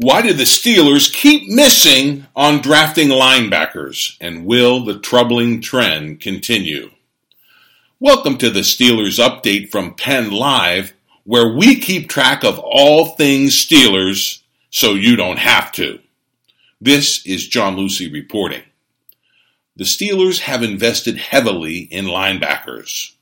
Why do the Steelers keep missing on drafting linebackers? And will the troubling trend continue? Welcome to the Steelers update from Penn Live, where we keep track of all things Steelers so you don't have to. This is John Luciew reporting. The Steelers have invested heavily in linebackers.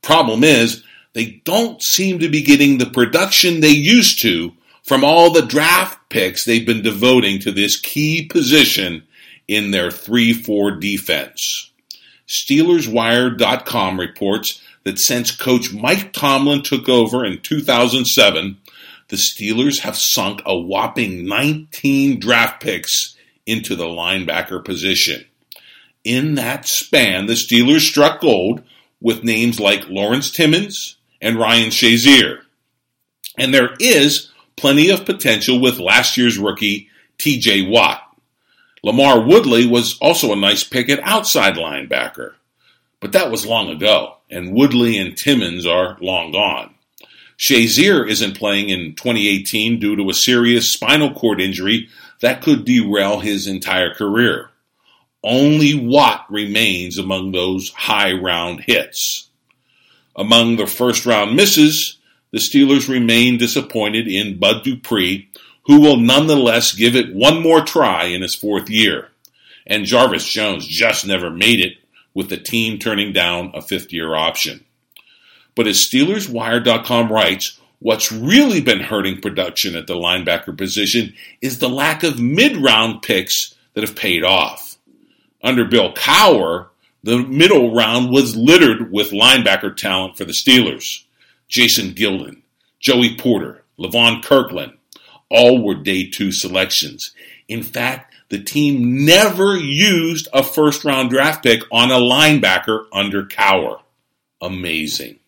Problem is, they don't seem to be getting the production they used to from all the draft picks they've been devoting to this key position in their 3-4 defense. SteelersWire.com reports that since coach Mike Tomlin took over in 2007, the Steelers have sunk a whopping 19 draft picks into the linebacker position. In that span, the Steelers struck gold with names like Lawrence Timmons and Ryan Shazier. And there is plenty of potential with last year's rookie TJ Watt. LaMarr Woodley was also a nice pick at outside linebacker, but that was long ago, and Woodley and Timmons are long gone. Shazier isn't playing in 2018 due to a serious spinal cord injury that could derail his entire career. Only Watt remains among those high round hits. Among the first round misses, the Steelers remain disappointed in Bud Dupree, who will nonetheless give it one more try in his fourth year. And Jarvis Jones just never made it, with the team turning down a fifth year option. But as SteelersWire.com writes, what's really been hurting production at the linebacker position is the lack of mid round picks that have paid off. Under Bill Cowher, the middle round was littered with linebacker talent for the Steelers. Jason Gildon, Joey Porter, Levon Kirkland, all were day two selections. In fact, the team never used a first round draft pick on a linebacker under Cowher. Amazing.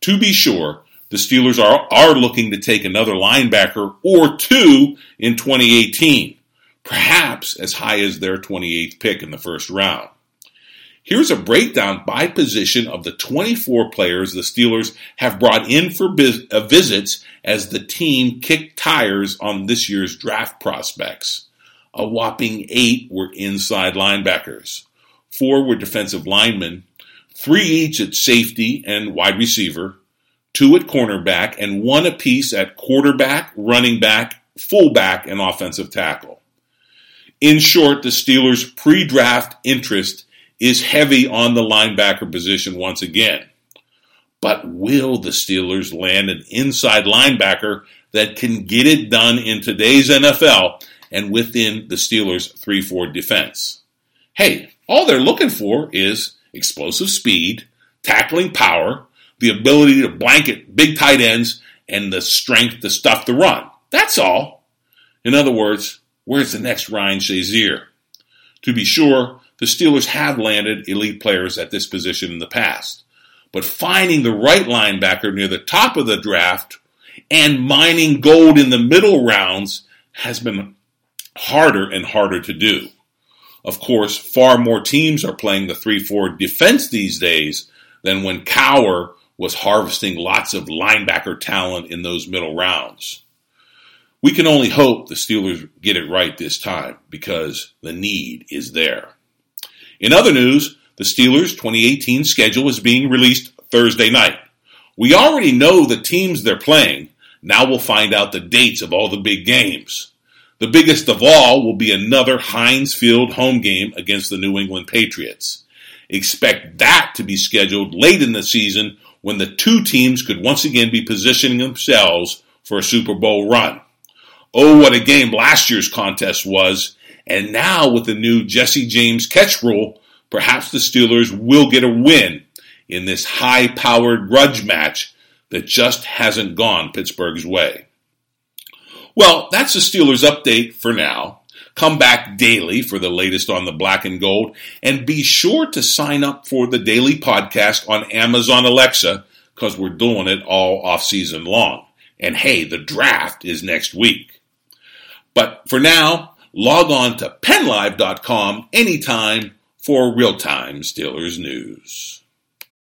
To be sure, the Steelers are, are looking to take another linebacker or two in 2018, perhaps as high as their 28th pick in the first round. Here's a breakdown by position of the 24 players the Steelers have brought in for biz- uh, visits as the team kicked tires on this year's draft prospects. A whopping eight were inside linebackers, four were defensive linemen, three each at safety and wide receiver, two at cornerback, and one apiece at quarterback, running back, fullback, and offensive tackle. In short, the Steelers' pre draft interest is heavy on the linebacker position once again. But will the Steelers land an inside linebacker that can get it done in today's NFL and within the Steelers' 3 4 defense? Hey, all they're looking for is explosive speed, tackling power, the ability to blanket big tight ends, and the strength to stuff the run. That's all. In other words, where's the next Ryan Shazier? To be sure, the Steelers have landed elite players at this position in the past. But finding the right linebacker near the top of the draft and mining gold in the middle rounds has been harder and harder to do. Of course, far more teams are playing the 3 4 defense these days than when Cowher was harvesting lots of linebacker talent in those middle rounds. We can only hope the Steelers get it right this time because the need is there. In other news, the Steelers' 2018 schedule is being released Thursday night. We already know the teams they're playing. Now we'll find out the dates of all the big games. The biggest of all will be another Heinz Field home game against the New England Patriots. Expect that to be scheduled late in the season when the two teams could once again be positioning themselves for a Super Bowl run. Oh, what a game last year's contest was, and now with the new Jesse James catch rule, perhaps the Steelers will get a win in this high powered grudge match that just hasn't gone Pittsburgh's way. Well, that's the Steelers update for now. Come back daily for the latest on the black and gold, and be sure to sign up for the daily podcast on Amazon Alexa because we're doing it all off season long. And hey, the draft is next week. But for now, log on to pennlive.com anytime for real time Steelers news.